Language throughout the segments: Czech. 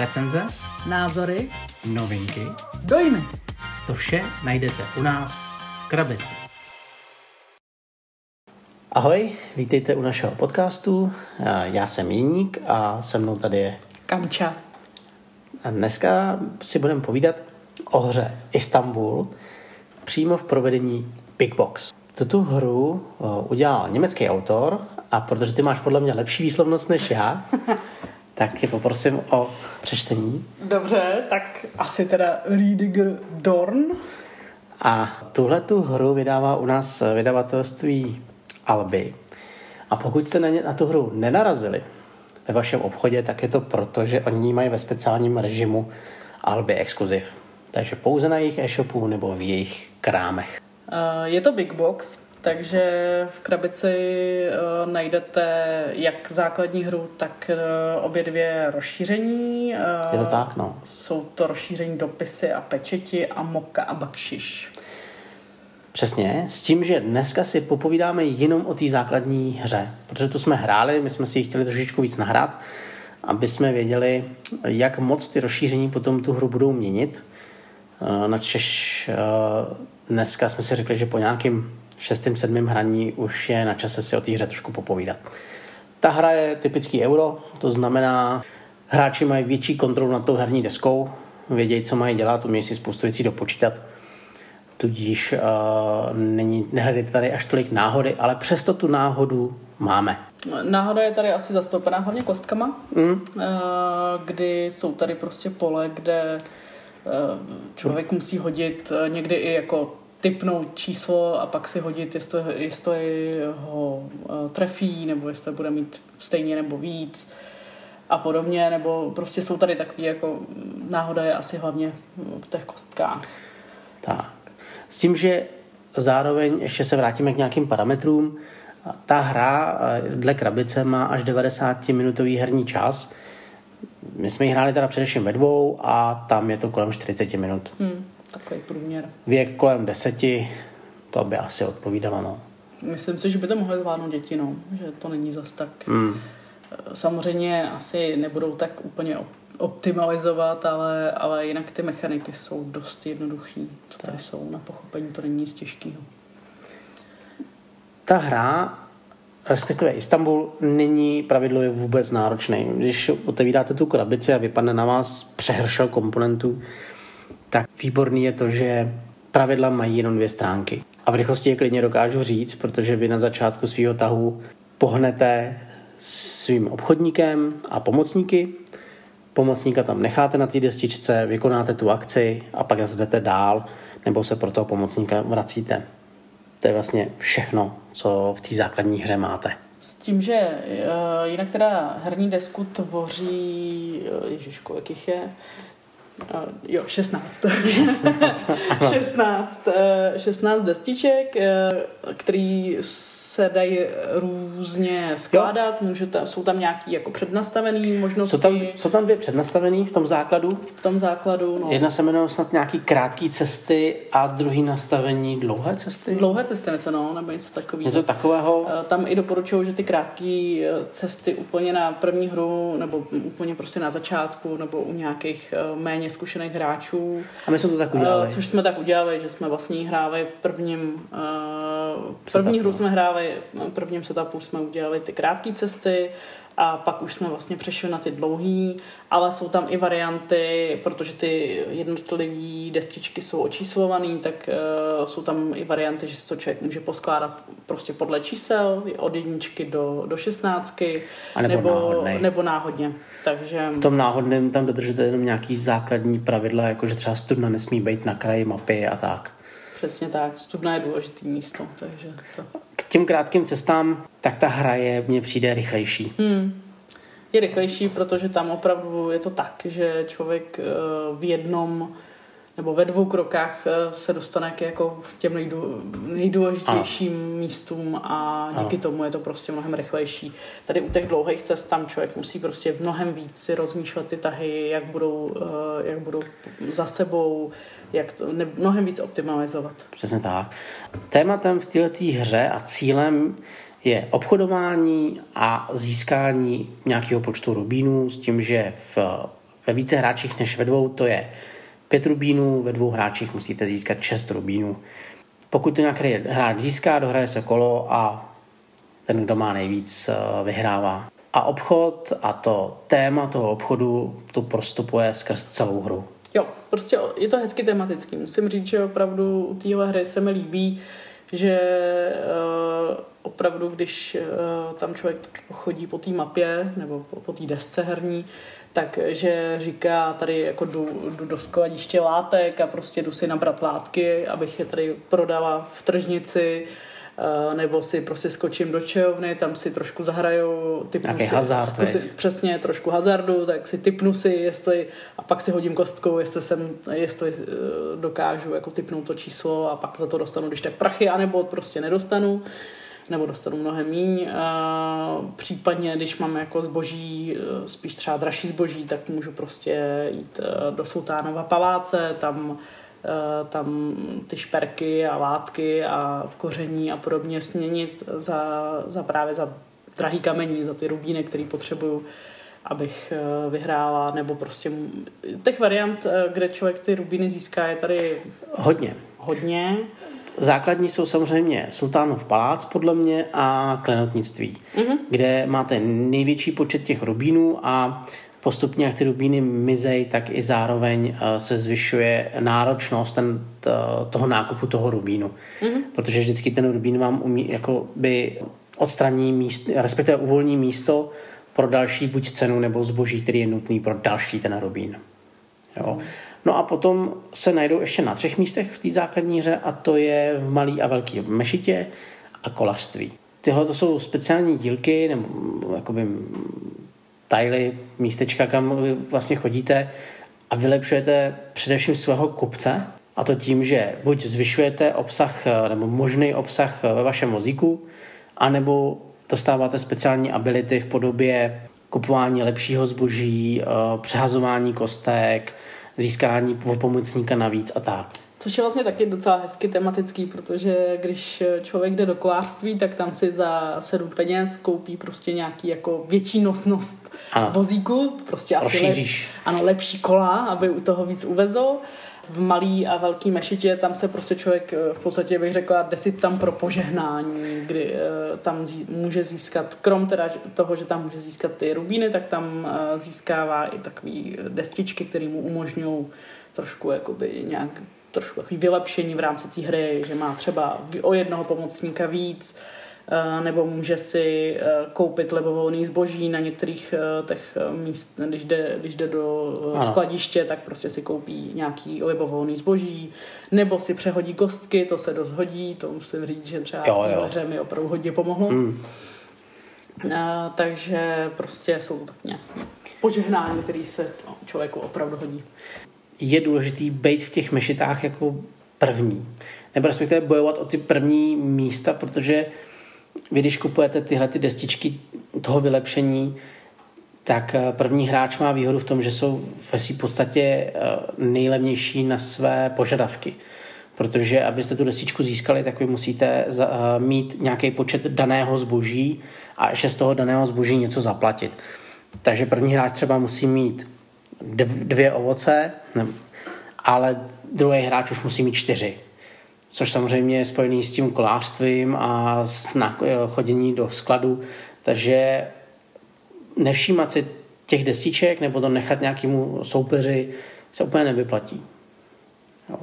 Recenze, názory, novinky, dojmy. to vše najdete u nás v Krabici. Ahoj, vítejte u našeho podcastu. Já jsem Jiník a se mnou tady je. Kamča. A dneska si budeme povídat o hře Istanbul přímo v provedení Big Box. Tuto hru eh, udělal německý autor a protože ty máš podle mě lepší výslovnost než já, tak tě poprosím o přečtení. Dobře, tak asi teda Riediger Dorn. A tuhle tu hru vydává u nás vydavatelství Alby. A pokud jste na, ně, na tu hru nenarazili ve vašem obchodě, tak je to proto, že oni mají ve speciálním režimu Alby Exclusive. Takže pouze na jejich e-shopu nebo v jejich krámech. Uh, je to Big Box, takže v krabici uh, najdete jak základní hru, tak uh, obě dvě rozšíření. Je to tak, no. Jsou to rozšíření dopisy a pečeti a moka a bakšiš. Přesně, s tím, že dneska si popovídáme jenom o té základní hře, protože tu jsme hráli, my jsme si ji chtěli trošičku víc nahrát, aby jsme věděli, jak moc ty rozšíření potom tu hru budou měnit. Na Češ dneska jsme si řekli, že po nějakým šestým, sedmým hraní už je na čase si o té hře trošku popovídat. Ta hra je typický euro, to znamená, hráči mají větší kontrolu nad tou herní deskou, vědějí, co mají dělat, umějí si spoustu věcí dopočítat. Tudíž uh, není, nehledejte tady až tolik náhody, ale přesto tu náhodu máme. Náhoda je tady asi zastoupená hlavně kostkama, mm. uh, kdy jsou tady prostě pole, kde uh, člověk musí hodit někdy i jako typnout číslo a pak si hodit, jestli, jestli ho uh, trefí, nebo jestli bude mít stejně nebo víc a podobně, nebo prostě jsou tady takový jako náhoda je asi hlavně v těch kostkách. Tak. S tím, že zároveň ještě se vrátíme k nějakým parametrům, ta hra dle krabice má až 90-minutový herní čas. My jsme ji hráli teda především ve dvou a tam je to kolem 40 minut. Hmm takový průměr. Věk kolem deseti, to by asi odpovídalo, no. Myslím si, že by to mohly zvládnout děti, no. Že to není zas tak... Mm. Samozřejmě asi nebudou tak úplně optimalizovat, ale, ale jinak ty mechaniky jsou dost jednoduchý, co tady tak. jsou. Na pochopení to není nic těžkého. Ta hra, respektive Istanbul, není pravidlově vůbec náročný. Když otevíráte tu krabici a vypadne na vás přehršel komponentů, tak výborný je to, že pravidla mají jenom dvě stránky. A v rychlosti je klidně dokážu říct, protože vy na začátku svého tahu pohnete svým obchodníkem a pomocníky, pomocníka tam necháte na té destičce, vykonáte tu akci a pak jdete dál, nebo se pro toho pomocníka vracíte. To je vlastně všechno, co v té základní hře máte. S tím, že uh, jinak teda herní desku tvoří, uh, ježiško, jakých je, Uh, jo, 16. 16. 16 destiček, uh, který se dají různě skládat, Může tam, jsou tam nějaké jako přednastavené možnosti. Jsou tam, jsou tam dvě přednastavené v tom základu? V tom základu, no. Jedna se jmenuje snad nějaký krátký cesty a druhý nastavení dlouhé cesty? Dlouhé cesty se no, nebo něco takového. Něco takového? Uh, tam i doporučuju, že ty krátké cesty úplně na první hru, nebo úplně prostě na začátku, nebo u nějakých méně zkušených hráčů. A my jsme to tak udělali. Což jsme tak udělali, že jsme vlastně hráli v prvním, uh, první hru jsme hráli, v prvním setupu jsme udělali ty krátké cesty a pak už jsme vlastně přešli na ty dlouhý, ale jsou tam i varianty, protože ty jednotlivé destičky jsou očíslované, tak uh, jsou tam i varianty, že si to člověk může poskládat prostě podle čísel, od jedničky do, do šestnáctky, a nebo, nebo, nebo náhodně. Takže... V tom náhodném tam dodržíte jenom nějaký základní pravidla, jako že třeba studna nesmí být na kraji mapy a tak. Přesně tak, studna je důležitý místo, takže to... Těm krátkým cestám, tak ta hra je, mně přijde rychlejší. Hmm. Je rychlejší, protože tam opravdu je to tak, že člověk eh, v jednom nebo ve dvou krokách eh, se dostane k jako těm nejdů, nejdůležitějším ano. místům a díky ano. tomu je to prostě mnohem rychlejší. Tady u těch dlouhých cest tam člověk musí prostě mnohem víc si rozmýšlet ty tahy, jak budou, eh, jak budou za sebou, jak to ne, mnohem víc optimalizovat. Přesně tak. Tématem v této hře a cílem je obchodování a získání nějakého počtu rubínů s tím, že v ve více hráčích než ve dvou, to je pět rubínů, ve dvou hráčích musíte získat šest rubínů. Pokud to nějaký hráč získá, dohraje se kolo a ten, kdo má nejvíc, eh, vyhrává. A obchod a to téma toho obchodu tu prostupuje skrz celou hru. Jo, prostě je to hezky tematický. Musím říct, že opravdu u téhle hry se mi líbí, že uh, opravdu, když uh, tam člověk jako chodí po té mapě nebo po, po té desce herní, takže říká tady jako jdu, jdu do skladiště látek a prostě jdu si nabrat látky, abych je tady prodala v tržnici, Eh, nebo si prostě skočím do čehovny, tam si trošku zahraju, typnu si, hazard, si, přesně trošku hazardu, tak si typnu si, jestli, a pak si hodím kostkou, jestli jsem, jestli uh, dokážu jako typnout to číslo a pak za to dostanu když tak prachy, anebo prostě nedostanu nebo dostanu mnohem míň. A eh, případně, když mám jako zboží, spíš třeba dražší zboží, tak můžu prostě jít do Sultánova paláce, tam Eh, tam ty šperky a látky a v koření a podobně směnit za, za právě za drahý kamení, za ty rubíny, který potřebuju, abych eh, vyhrála, nebo prostě těch variant, eh, kde člověk ty rubíny získá, je tady hodně. Hodně. Základní jsou samozřejmě Sultánov palác, podle mě, a klenotnictví, mm-hmm. kde máte největší počet těch rubínů a postupně, jak ty rubíny mizej, tak i zároveň eh, se zvyšuje náročnost ten, toho nákupu toho rubínu. Mm-hmm. Protože vždycky ten rubín vám umí, jako by odstraní místo, respektive uvolní místo pro další buď cenu nebo zboží, který je nutný pro další ten rubín. Jo. No a potom se najdou ještě na třech místech v té základní hře a to je v malý a velký mešitě a kolařství. Tyhle to jsou speciální dílky nebo jakoby tajly, místečka, kam vy vlastně chodíte a vylepšujete především svého kupce a to tím, že buď zvyšujete obsah nebo možný obsah ve vašem vozíku, anebo dostáváte speciální ability v podobě kupování lepšího zboží, eh, přehazování kostek, získání pomocníka navíc a tak. Což je vlastně taky docela hezky tematický, protože když člověk jde do kolářství, tak tam si za sedm peněz koupí prostě nějaký jako větší nosnost ano. vozíku, prostě asi lep, ano, lepší kola, aby u toho víc uvezl. V malý a velký mešitě tam se prostě člověk v podstatě bych řekla jde tam pro požehnání, kdy uh, tam zí, může získat, krom teda toho, že tam může získat ty rubíny, tak tam uh, získává i takové destičky, které mu umožňují trošku jakoby nějak trošku takový vylepšení v rámci té hry, že má třeba o jednoho pomocníka víc, eh, nebo může si eh, koupit libovolný zboží na některých eh, těch míst, když jde, když jde do skladiště, tak prostě si koupí nějaký libovolný zboží, nebo si přehodí kostky, to se dost hodí, to musím říct, že třeba jo, v té hře mi opravdu hodně pomohlo. Mm. A, takže prostě jsou tak nějaké požehnání, který se no, člověku opravdu hodí je důležitý být v těch mešitách jako první. Nebo respektive bojovat o ty první místa, protože vy, když kupujete tyhle ty destičky toho vylepšení, tak eh, první hráč má výhodu v tom, že jsou ve své podstatě eh, nejlevnější na své požadavky. Protože abyste tu destičku získali, tak vy musíte eh, mít nějaký počet daného zboží a ještě z toho daného zboží něco zaplatit. Takže první hráč třeba musí mít dvě ovoce, ale druhý hráč už musí mít čtyři. Což samozřejmě je spojený s tím kolářstvím a s chodění do skladu. Takže nevšímat si těch destiček nebo to nechat nějakému soupeři se úplně nevyplatí. Jo.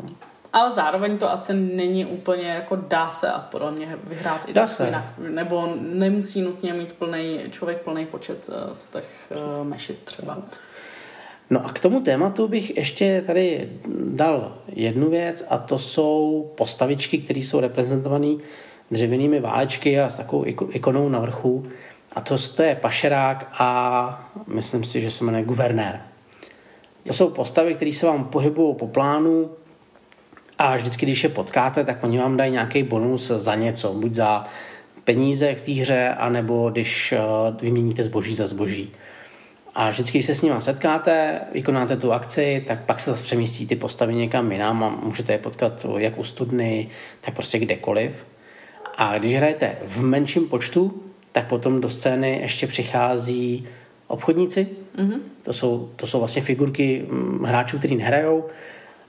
Ale zároveň to asi není úplně jako dá se a podle mě vyhrát i dá se. jinak. Nebo nemusí nutně mít plný, člověk plný počet eh, z těch uh, mešit třeba. No a k tomu tématu bych ještě tady dal jednu věc a to jsou postavičky, které jsou reprezentované dřevěnými válečky a s takovou ikonou na vrchu. A to, to je pašerák a myslím si, že se jmenuje guvernér. To jsou postavy, které se vám pohybují po plánu a vždycky, když je potkáte, tak oni vám dají nějaký bonus za něco, buď za peníze v té hře, anebo když eh, vyměníte zboží za zboží. A vždycky, když se s nimi setkáte, vykonáte tu akci, tak pak se zase přemístí ty postavy někam jinam a můžete je potkat jak u studny, tak prostě kdekoliv. A když hrajete v menším počtu, tak potom do scény ještě přichází obchodníci. Mm-hmm. To, jsou, to jsou vlastně figurky mm, hráčů, kteří nehrajou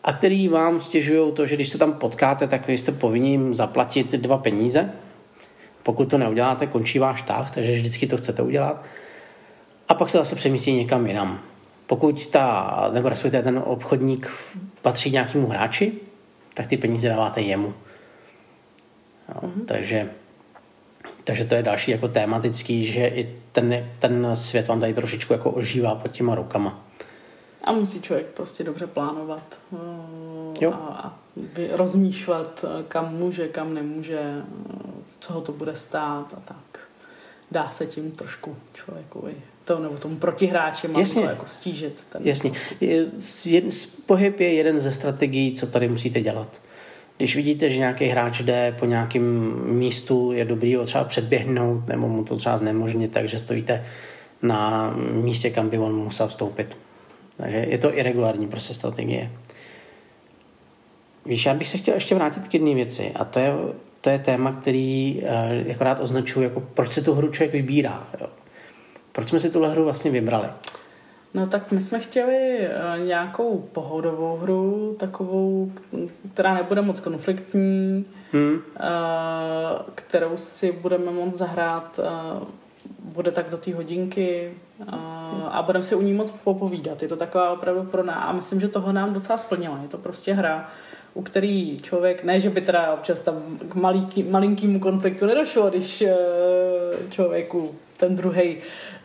a který vám stěžují to, že když se tam potkáte, tak vy jste povinni zaplatit dva peníze. Pokud to neuděláte, končí váš tah, takže vždycky to chcete udělat. A pak se zase přemístí někam jinam. Pokud ta, nebo respektive ten obchodník patří nějakému hráči, tak ty peníze dáváte jemu. Jo, mm-hmm. takže, takže to je další jako tematický, že i ten, ten svět vám tady trošičku jako ožívá pod těma rukama. A musí člověk prostě dobře plánovat eh, jo. a, a rozmýšlet, eh, kam může, kam nemůže, eh, co ho to bude stát a tak. Dá se tím trošku člověku i to, nebo tomu protihráči má Jasně. to jako stížit. Ten Jasně. Pohyb je jeden ze strategií, co tady musíte dělat. Když vidíte, že nějaký hráč jde po nějakém místu, je dobrý ho třeba předběhnout, nebo mu to třeba znemožnit, takže stojíte na místě, kam by on musel vstoupit. Takže je to irregulární prostě strategie. Víš, já bych se chtěl ještě vrátit k jedné věci a to je, to je téma, který jako rád označuju, jako proč si tu hru člověk vybírá. Jo. Proč jsme si tuhle hru vlastně vybrali? No tak my jsme chtěli uh, nějakou pohodovou hru, takovou, která nebude moc konfliktní, hmm. uh, kterou si budeme moct zahrát, uh, bude tak do té hodinky a budeme si u ní moc popovídat. Je to taková opravdu pro nás a myslím, že toho nám docela splnila. Je to prostě hra, u který člověk, ne, že by teda občas tam k malý, malinkýmu konfliktu nedošlo, když člověku ten druhý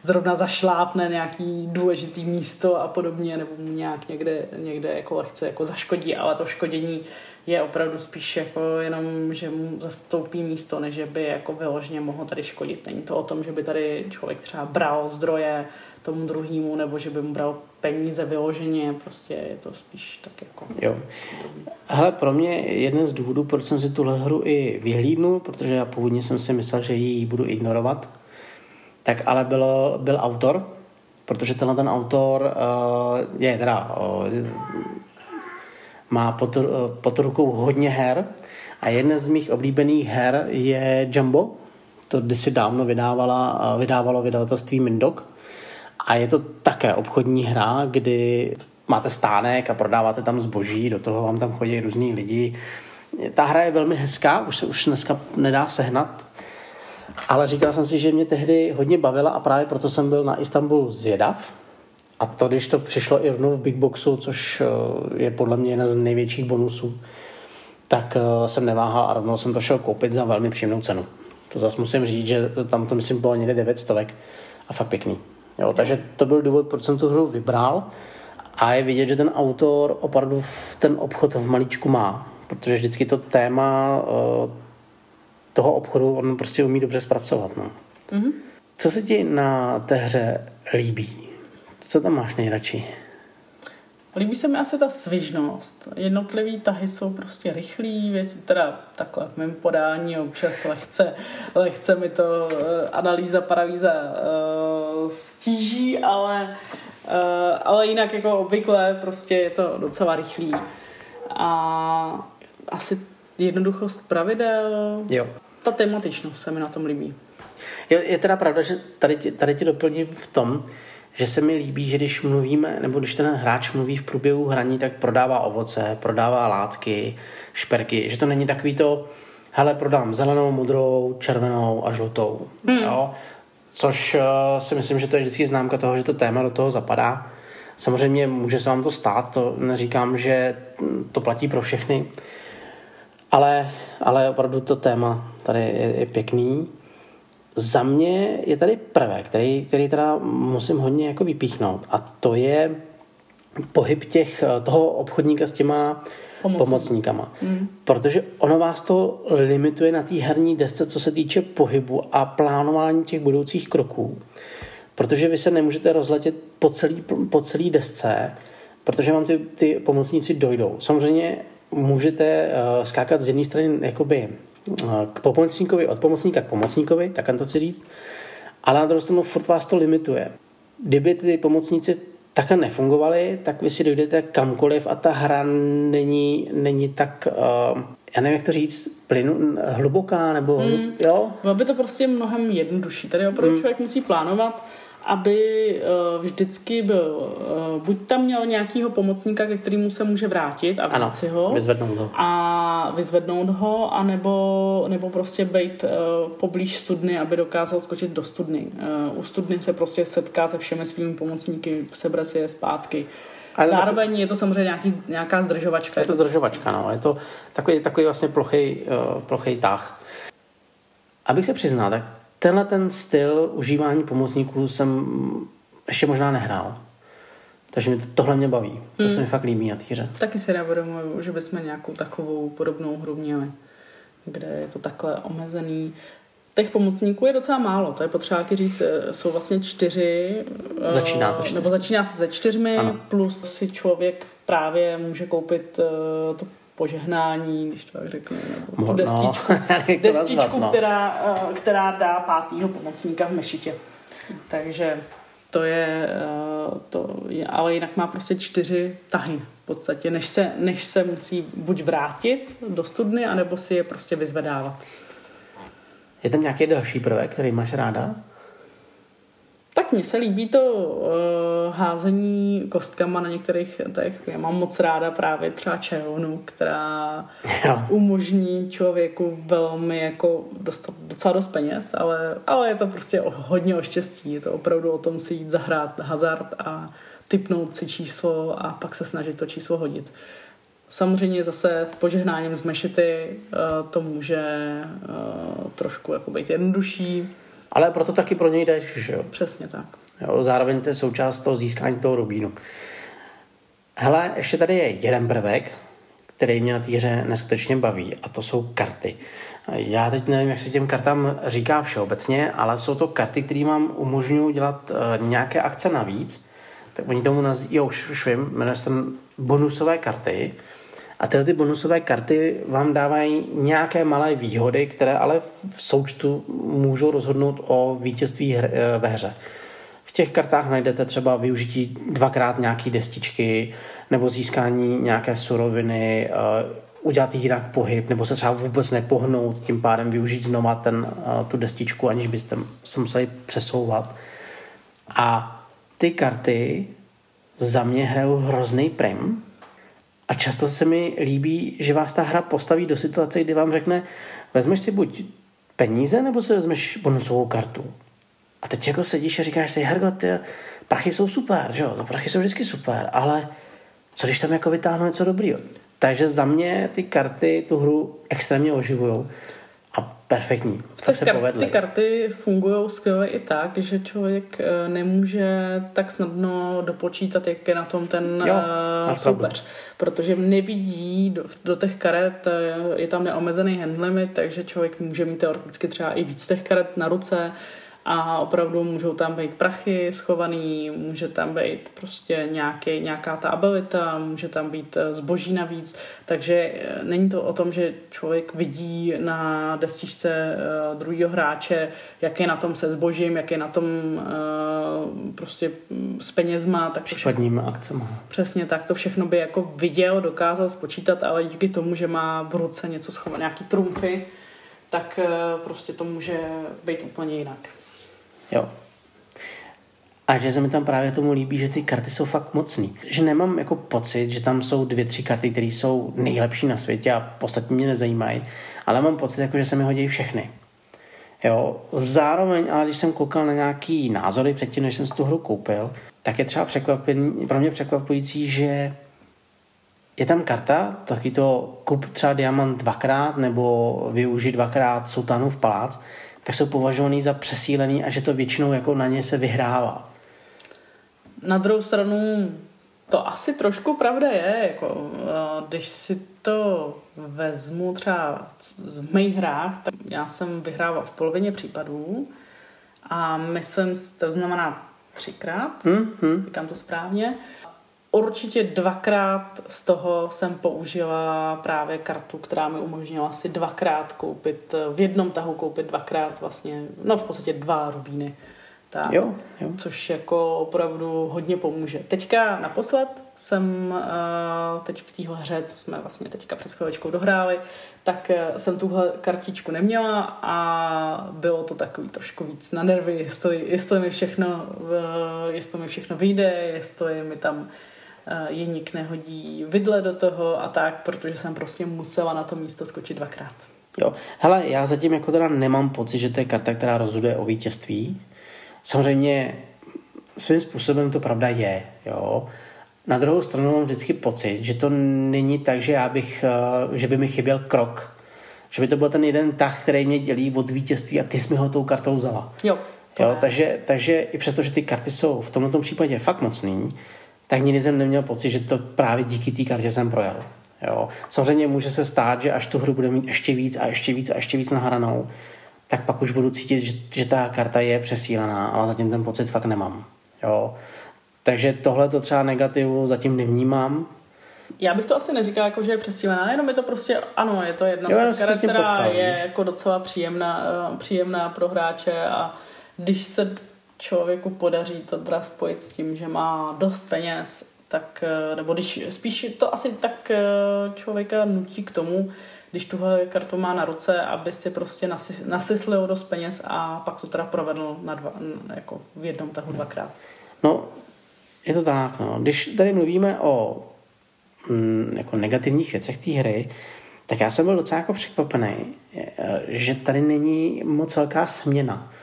zrovna zašlápne nějaký důležitý místo a podobně, nebo mu nějak někde, někde jako lehce jako zaškodí, ale to škodění je opravdu spíš jako jenom, že mu zastoupí místo, než že by jako vyložně mohl tady škodit. Není to o tom, že by tady člověk třeba bral zdroje tomu druhému, nebo že by mu bral peníze vyloženě, prostě je to spíš tak jako... Jo. Hele, pro mě jeden z důvodů, proč jsem si tuhle hru i vyhlídnul, protože já původně jsem si myslel, že ji budu ignorovat, tak ale byl, byl autor, protože tenhle ten autor uh, je teda uh, má pod, uh, pod rukou hodně her a jedna z mých oblíbených her je Jumbo, to kdysi dávno vydávala, vydávalo vydavatelství Mindok. A je to také obchodní hra, kdy máte stánek a prodáváte tam zboží, do toho vám tam chodí různí lidi. Ta hra je velmi hezká, už se už dneska nedá sehnat, ale říkal jsem si, že mě tehdy hodně bavila a právě proto jsem byl na Istanbul zvědav. A to, když to přišlo i v Big Boxu, což eh, je podle mě jeden z největších bonusů, tak eh, jsem neváhal a rovnou jsem to šel koupit za velmi příjemnou cenu. To zase musím říct, že tam to myslím bylo někde 9 stovek a fakt pěkný. Jo, takže to byl důvod, proč jsem tu hru vybral a je vidět, že ten autor opravdu ten obchod v malíčku má, protože vždycky to téma eh, toho obchodu on prostě umí dobře zpracovat. No. Mm-hmm. Co se ti na té hře líbí? Co tam máš nejradši? Líbí se mi asi ta svižnost. Jednotlivý tahy jsou prostě rychlý, věď, teda takhle v mém podání občas lehce, lehce mi to uh, analýza, paralýza uh, stíží, ale, uh, ale jinak jako obvykle prostě je to docela rychlý. A asi jednoduchost pravidel. Jo. Ta tematičnost se mi na tom líbí. Je, je teda pravda, že tady, tady ti doplním v tom, že se mi líbí, že když mluvíme, nebo když ten hráč mluví v průběhu hraní, tak prodává ovoce, prodává látky, šperky, že to není takový to, hele, prodám zelenou, modrou, červenou a žlutou. Hmm. Jo? Což uh, si myslím, že to je vždycky známka toho, že to téma do toho zapadá. Samozřejmě může se vám to stát, to neříkám, že to platí pro všechny, ale, ale opravdu to téma tady je, je pěkný. Za mě je tady prvek, který, který teda musím hodně jako vypíchnout a to je pohyb těch, toho obchodníka s těma Pomocný. pomocníkama. Mm. Protože ono vás to limituje na té herní desce, co se týče pohybu a plánování těch budoucích kroků. Protože vy se nemůžete rozletět po celý, po celý desce, protože vám ty, ty pomocníci dojdou. Samozřejmě můžete uh, skákat z jedné strany jakoby k pomocníkovi, od pomocníka k pomocníkovi, tak to chci říct, ale na druhou stranu furt vás to limituje. Kdyby ty pomocníci takhle nefungovaly, tak vy si dojdete kamkoliv a ta hra není, není tak, uh, já nevím, jak to říct, plynu, hluboká, nebo, hmm. jo? Bylo by to prostě mnohem jednodušší. Tady opravdu hmm. člověk musí plánovat aby uh, vždycky byl, uh, buď tam měl nějakýho pomocníka, ke kterému se může vrátit a vzít si ho. vyzvednout ho. A vyzvednout ho, anebo, nebo prostě být uh, poblíž studny, aby dokázal skočit do studny. U studny se prostě setká se všemi svými pomocníky, sebere si je zpátky. Ale Zároveň je to samozřejmě nějaký, nějaká zdržovačka. Je to zdržovačka, no. Je to takový, takový vlastně plochý, plochý tah. Abych se přiznal, tak tenhle ten styl užívání pomocníků jsem ještě možná nehrál. Takže mi to, tohle mě baví. To hmm. se mi fakt líbí na týře. Taky si neuvědomuju, že bychom nějakou takovou podobnou hru měli, kde je to takhle omezený. Těch pomocníků je docela málo, to je potřeba říct, eh, jsou vlastně čtyři. Eh, začíná to čtyři. Nebo začíná se se čtyřmi, ano. plus si člověk právě může koupit uh, to požehnání, když to tak řeknu, nebo tu destičku, no, destičku no. která, která dá pátýho pomocníka v mešitě. Takže to je, to je, ale jinak má prostě čtyři tahy v podstatě, než se, než se musí buď vrátit do studny, anebo si je prostě vyzvedávat. Je tam nějaký další prvek, který máš ráda? Tak mně se líbí to uh, házení kostkama na některých těch. Já mám moc ráda právě třeba čajovnu, která jo. umožní člověku velmi jako dostat docela dost peněz, ale, ale je to prostě o, hodně o štěstí. Je to opravdu o tom si jít zahrát hazard a typnout si číslo a pak se snažit to číslo hodit. Samozřejmě zase s požehnáním z mešity uh, to může uh, trošku jako být jednodušší. Ale proto taky pro něj jdeš, že jo? Přesně tak. Jo, zároveň to je součást toho získání toho rubínu. Hele, ještě tady je jeden prvek, který mě na té hře neskutečně baví a to jsou karty. Já teď nevím, jak se těm kartám říká všeobecně, ale jsou to karty, které vám umožňují dělat uh, nějaké akce navíc. Tak oni tomu nazývají, jo, už, už vím, jmenuje se tam bonusové karty. A tyhle ty bonusové karty vám dávají nějaké malé výhody, které ale v součtu můžou rozhodnout o vítězství eh, ve hře. V těch kartách najdete třeba využití dvakrát nějaký destičky nebo získání nějaké suroviny, eh, udělat jinak pohyb, nebo se třeba vůbec nepohnout, tím pádem využít znova ten, eh, tu destičku, aniž byste se museli přesouvat. A ty karty za mě hrajou hrozný prim, a často se mi líbí, že vás ta hra postaví do situace, kdy vám řekne, vezmeš si buď peníze, nebo si vezmeš bonusovou kartu. A teď jako sedíš a říkáš si, Hergo, ty prachy jsou super, že jo, prachy jsou vždycky super, ale co když tam jako vytáhnu něco dobrýho? Takže za mě ty karty tu hru extrémně oživují perfektní. Tak se kar- Ty karty fungují skvěle i tak, že člověk eh, nemůže tak snadno dopočítat, jak je na tom ten jo, uh, soupeř. Protože nevidí do, do těch karet, eh, je tam neomezený hand limit, takže člověk může mít teoreticky třeba i víc těch karet na ruce, a opravdu můžou tam být prachy schovaný, může tam být prostě nějaký, nějaká ta abilita, může tam být eh, zboží navíc, takže eh, není to o tom, že člověk vidí na destičce eh, druhého hráče, jak je na tom se zbožím, jak je na tom prostě s penězma. Tak Případními akcemi. Přesně tak, to všechno by jako viděl, dokázal spočítat, ale díky tomu, že má v ruce něco schované, nějaký trumfy, tak prostě to může být úplně jinak. Jo. A že se mi tam právě tomu líbí, že ty karty jsou fakt mocný. Že nemám jako pocit, že tam jsou dvě, tři karty, které jsou nejlepší na světě a ostatní mě nezajímají, ale mám pocit, jako, že se mi hodí všechny. Jo, zároveň, ale když jsem koukal na nějaký názory předtím, než jsem si tu hru koupil, tak je třeba pro mě překvapující, že je tam karta, taky to kup třeba diamant dvakrát nebo využít dvakrát v palác, tak jsou považovaný za přesílený a že to většinou jako na ně se vyhrává. Na druhou stranu to asi trošku pravda je, jako, eh, když si to vezmu třeba z mých hrách, tak já jsem vyhrával v polovině případů a myslím, to znamená třikrát, hmm, hmm. říkám to správně, Určitě dvakrát z toho jsem použila právě kartu, která mi umožnila si dvakrát koupit, v jednom tahu koupit dvakrát vlastně, no v podstatě dva rubíny. Tak, Jo, jo. Což jako opravdu hodně pomůže. Teďka naposled jsem uh, teď v téhle hře, co jsme vlastně teďka před chvíličkou dohráli, tak uh, jsem tuhle kartičku neměla a bylo to takový trošku víc na nervy, jestli, jestli, mi, všechno, jestli mi všechno vyjde, jestli mi tam uh, jeník nehodí vidle do toho a tak, protože jsem prostě musela na to místo skočit dvakrát. Jo. Hele, já zatím jako teda nemám pocit, že to je karta, která rozhoduje o vítězství. Samozřejmě svým způsobem to pravda je, jo. Na druhou stranu mám vždycky pocit, že to není tak, že já bych, eh, že by mi chyběl krok. Že by to byl ten jeden tah, který mě dělí od vítězství a ty jsi mi ho tou kartou vzala. Jo. Jo, takže, takže i přesto, že ty karty jsou v tomto případě fakt mocný, tak nikdy jsem neměl pocit, že to právě díky té kartě jsem projel. Jo. Samozřejmě může se stát, že až tu hru bude mít ještě víc a ještě víc a ještě víc nahranou, tak pak už budu cítit, že, že ta karta je přesílená, ale zatím ten pocit fakt nemám. Jo. Takže tohle to třeba negativu zatím nevnímám. Já bych to asi neříkala, jako, že je přesílená, jenom je to prostě, ano, je to jedna Jo, z karet, která potkal, je víš. jako docela příjemná, eh, příjemná pro hráče a když se člověku podaří to teda spojit s tím, že má dost peněz, tak, eh, nebo když spíš to asi tak eh, člověka nutí k tomu, když tuhle kartu má na ruce, aby si prostě nasys- nasyslil dost peněz a pak to teda provedl na dva, jako v jednom tahu dvakrát. No, je to tak. No. Když tady mluvíme o mm, jako negativních věcech té hry, tak já jsem byl docela jako překvapený, eh, že tady není moc velká směna.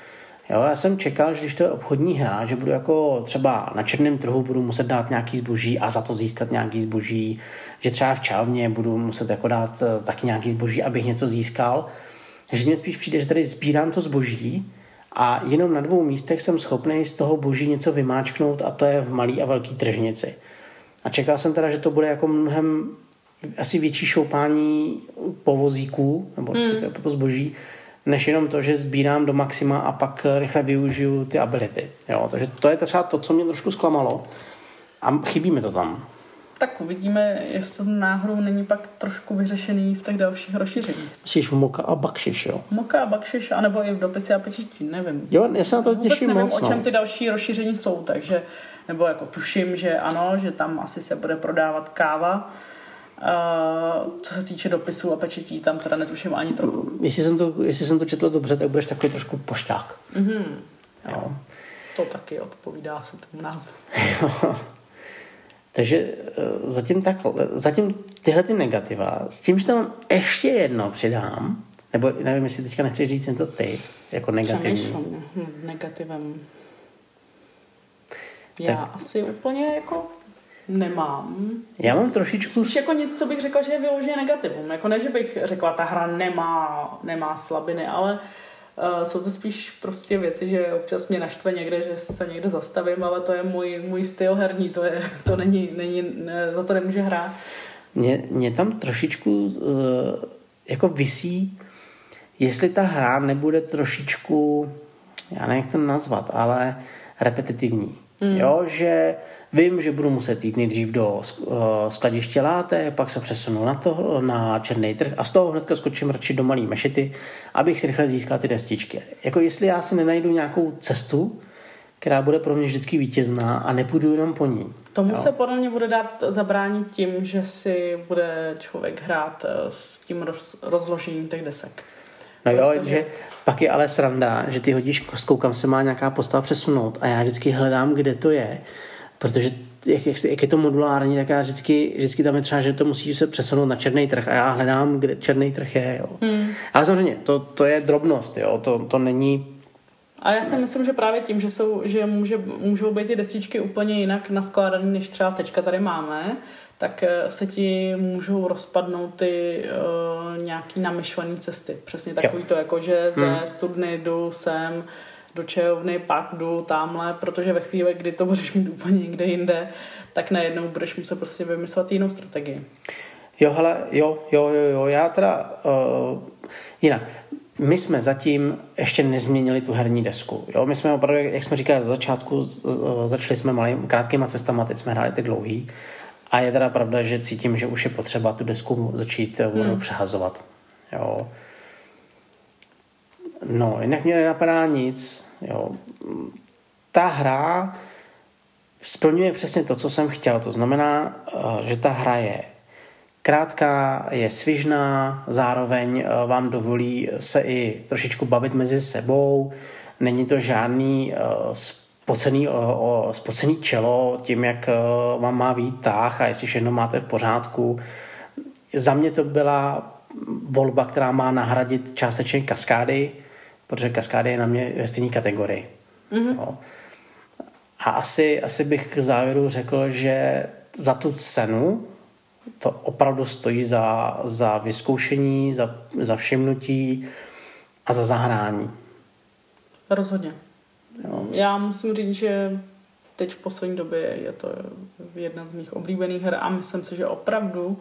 Jo, já jsem čekal, že když to je obchodní hra, že budu jako třeba na černém trhu budu muset dát nějaký zboží a za to získat nějaký zboží, že třeba v čávně budu muset jako dát eh, taky nějaký zboží, abych něco získal. Že mně spíš přijde, že tady sbírám to zboží a jenom na dvou místech jsem schopný z toho boží něco vymáčknout a to je v malý a velký tržnici. A čekal jsem teda, že to bude jako mnohem asi větší šoupání povozíků, nebo mm. to zboží, než jenom to, že sbírám do maxima a pak rychle využiju ty ability. Jo, takže to je třeba to, co mě trošku zklamalo a chybí mi to tam. Tak uvidíme, jestli to náhodou není pak trošku vyřešený v těch dalších rozšířeních. Myslíš moka a bakšiš, jo? Moka, bakšiš, anebo i v dopisy a pečetí, nevím. Jo, já se na to Vůbec těším nevím, moc. o čem No. ty další rozšíření jsou, takže, nebo jako tuším, že ano, že tam asi se bude prodávat káva. Uh, co se týče dopisů a pečetí, tam teda netuším ani trochu. Jestli jsem, to, jestli jsem to četl dobře, tak budeš takový trošku pošťák. Mm-hmm. Jo. To taky odpovídá se tomu názvu. Takže eh, zatím, tak, zatím tyhle ty negativa, s tím, že tam ještě jedno přidám, nebo nevím, jestli teďka nechceš říct to ty, jako negativní. Přemýšlím hm, negativem. Já Tak. asi úplně jako nemám. Já mám trošičku... Spíš jako nic, co bych řekla, že je vyloženě negativum. Jako ne, že bych řekla, ta hra nemá, nemá slabiny, ale uh, jsou to spíš prostě věci, že občas mě naštve někde, že se někde zastavím, ale to je můj, můj styl herní, to, je, to není, není, ne, za to nemůže hrát. Mě, mě tam trošičku uh, jako visí, jestli ta hra nebude trošičku, já nevím, jak to nazvat, ale repetitivní. Mm. Jo, že vím, že budu muset jít nejdřív do uh, skladiště látek, pak se přesunu na, to, na černý trh a z toho hnedka skočím radši do malý mešity, abych si rychle získal ty destičky. Jako jestli já si nenajdu nějakou cestu, která bude pro mě vždycky vítězná a nepůjdu jenom po ní. Tomu Jo. se podle mě bude dát zabránit tím, že si bude člověk hrát eh, s tím roz, rozložením těch desek. No jo, Protože- že pak je ale sranda, že ty hodíš kostkou, kam se má nějaká postava přesunout a já vždycky hledám, kde to je, protože jak, jak, jak je to modulární, tak já vždycky, vždycky tam je třeba, že to musí se přesunout na černý trh a já hledám, kde černý trh je. Jo. Hmm. Ale samozřejmě, to, to je drobnost, jo. To, to není A já si myslím, že právě tím, že, jsou, že může, můžou být ty destičky úplně jinak naskládané, než třeba teďka tady máme, tak eh, se ti můžou rozpadnout ty uh, nějaký namyšlené cesty. Přesně takový to, jako že ze Hmm. studny jdu sem, do čajovny, pak jdu tamhle, protože ve chvíli, kdy to budeš mít úplně někde jinde, tak najednou budeš muset prostě vymyslet jinou strategii. Jo, hele, jo, jo, jo, jo, já teda, uh, jinak, my jsme zatím ještě nezměnili tu herní desku. Jo? My jsme opravdu, jak jsme říkali za začátku, uh, začali jsme malým, krátkýma cestama, teď jsme hráli ty dlouhý. A je teda pravda, že cítím, že už je potřeba tu desku začít hmm. přehazovat. Jo. No, jinak mě nenapadá nic. Jo. ta hra splňuje přesně to, co jsem chtěl. To znamená, eh, že ta hra je krátká, je svižná, zároveň eh, vám dovolí se i trošičku bavit mezi sebou. Není to žádný eh, spocený, spocený čelo tím, jak vám má výtah a jestli všechno máte v pořádku. Za mě to byla volba, která má nahradit částečně kaskády, protože kaskády je na mě ve stejné kategorii. Mm-hmm. No. A asi, asi bych k závěru řekl, že za tu cenu to opravdu stojí za, za vyzkoušení, za, za všimnutí a za zahrání. Rozhodně. Jo. Já musím říct, že teď v poslední době je to jedna z mých oblíbených her a myslím si, že opravdu uh,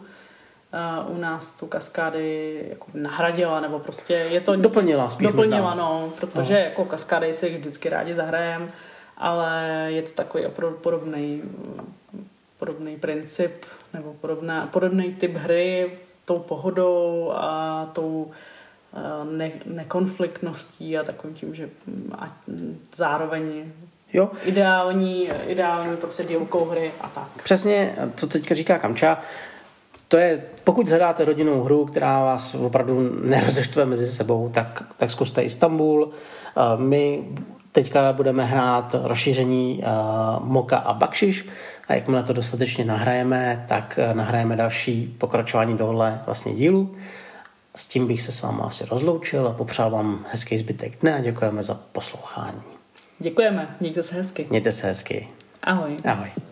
u nás tu kaskády jako nahradila, nebo prostě je to... Doplnila spíš Doplnila, možná. no, protože no. jako kaskády si vždycky rádi zahrajeme ale je to takový opravdu podobný, podobný princip nebo podobná, podobný typ hry tou pohodou a tou eh, ne, nekonfliktností a takovým tím, že a zároveň jo. ideální, ideální prostě dílkou hry a tak. Přesně, co teďka říká Kamča, to je, pokud hledáte rodinnou hru, která vás opravdu nerozeštve mezi sebou, tak, tak zkuste Istanbul. Eh, my Teďka budeme hrát rozšíření uh, Moka a Bakšiš a jakmile to dostatečně nahrajeme, tak uh, nahrajeme další pokračování tohle vlastně dílu. S tím bych se s vámi asi rozloučil a popřál vám hezký zbytek dne a děkujeme za poslouchání. Děkujeme, mějte se hezky. Mějte se hezky. Ahoj. Ahoj.